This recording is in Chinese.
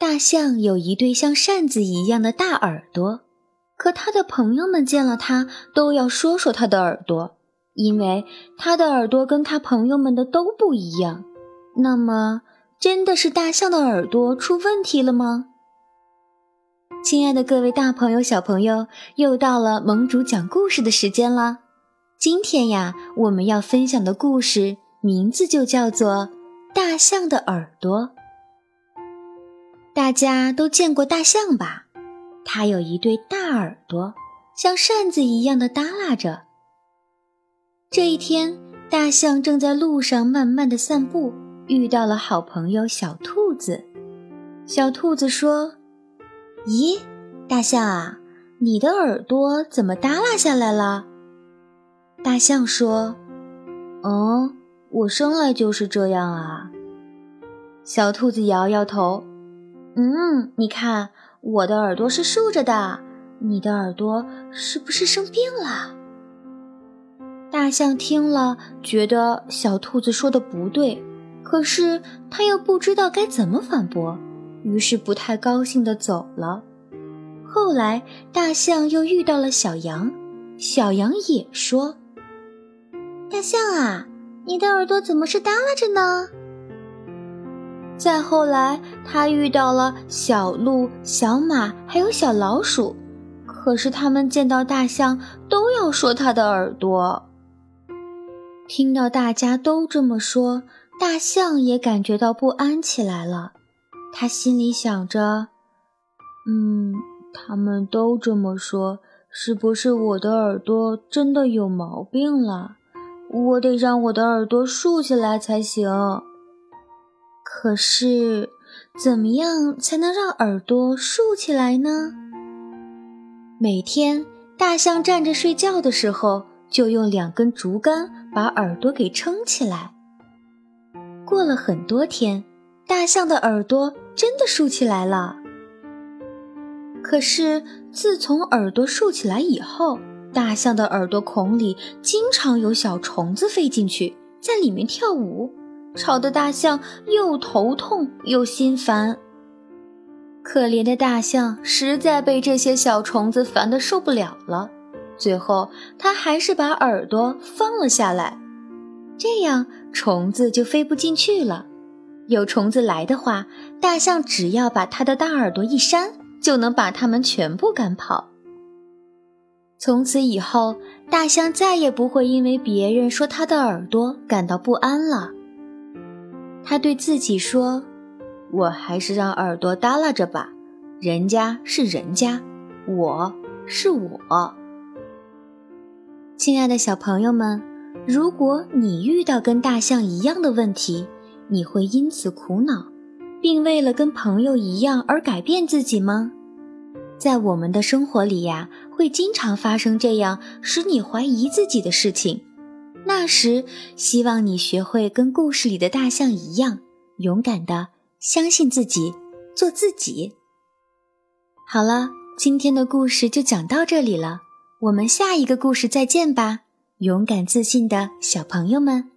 大象有一对像扇子一样的大耳朵，可它的朋友们见了它都要说说它的耳朵，因为它的耳朵跟它朋友们的都不一样。那么，真的是大象的耳朵出问题了吗？亲爱的各位大朋友、小朋友，又到了盟主讲故事的时间了。今天呀，我们要分享的故事名字就叫做《大象的耳朵》。大家都见过大象吧？它有一对大耳朵，像扇子一样的耷拉着。这一天，大象正在路上慢慢的散步，遇到了好朋友小兔子。小兔子说：“咦，大象啊，你的耳朵怎么耷拉下来了？”大象说：“哦，我生来就是这样啊。”小兔子摇摇头。嗯，你看我的耳朵是竖着的，你的耳朵是不是生病了？大象听了，觉得小兔子说的不对，可是他又不知道该怎么反驳，于是不太高兴的走了。后来，大象又遇到了小羊，小羊也说：“大象啊，你的耳朵怎么是耷拉着呢？”再后来，他遇到了小鹿、小马，还有小老鼠。可是他们见到大象，都要说他的耳朵。听到大家都这么说，大象也感觉到不安起来了。他心里想着：“嗯，他们都这么说，是不是我的耳朵真的有毛病了？我得让我的耳朵竖起来才行。”可是，怎么样才能让耳朵竖起来呢？每天，大象站着睡觉的时候，就用两根竹竿把耳朵给撑起来。过了很多天，大象的耳朵真的竖起来了。可是，自从耳朵竖起来以后，大象的耳朵孔里经常有小虫子飞进去，在里面跳舞。吵得大象又头痛又心烦。可怜的大象实在被这些小虫子烦得受不了了，最后它还是把耳朵放了下来，这样虫子就飞不进去了。有虫子来的话，大象只要把它的大耳朵一扇，就能把它们全部赶跑。从此以后，大象再也不会因为别人说它的耳朵感到不安了。他对自己说：“我还是让耳朵耷拉着吧，人家是人家，我是我。”亲爱的小朋友们，如果你遇到跟大象一样的问题，你会因此苦恼，并为了跟朋友一样而改变自己吗？在我们的生活里呀，会经常发生这样使你怀疑自己的事情。那时，希望你学会跟故事里的大象一样，勇敢的相信自己，做自己。好了，今天的故事就讲到这里了，我们下一个故事再见吧，勇敢自信的小朋友们。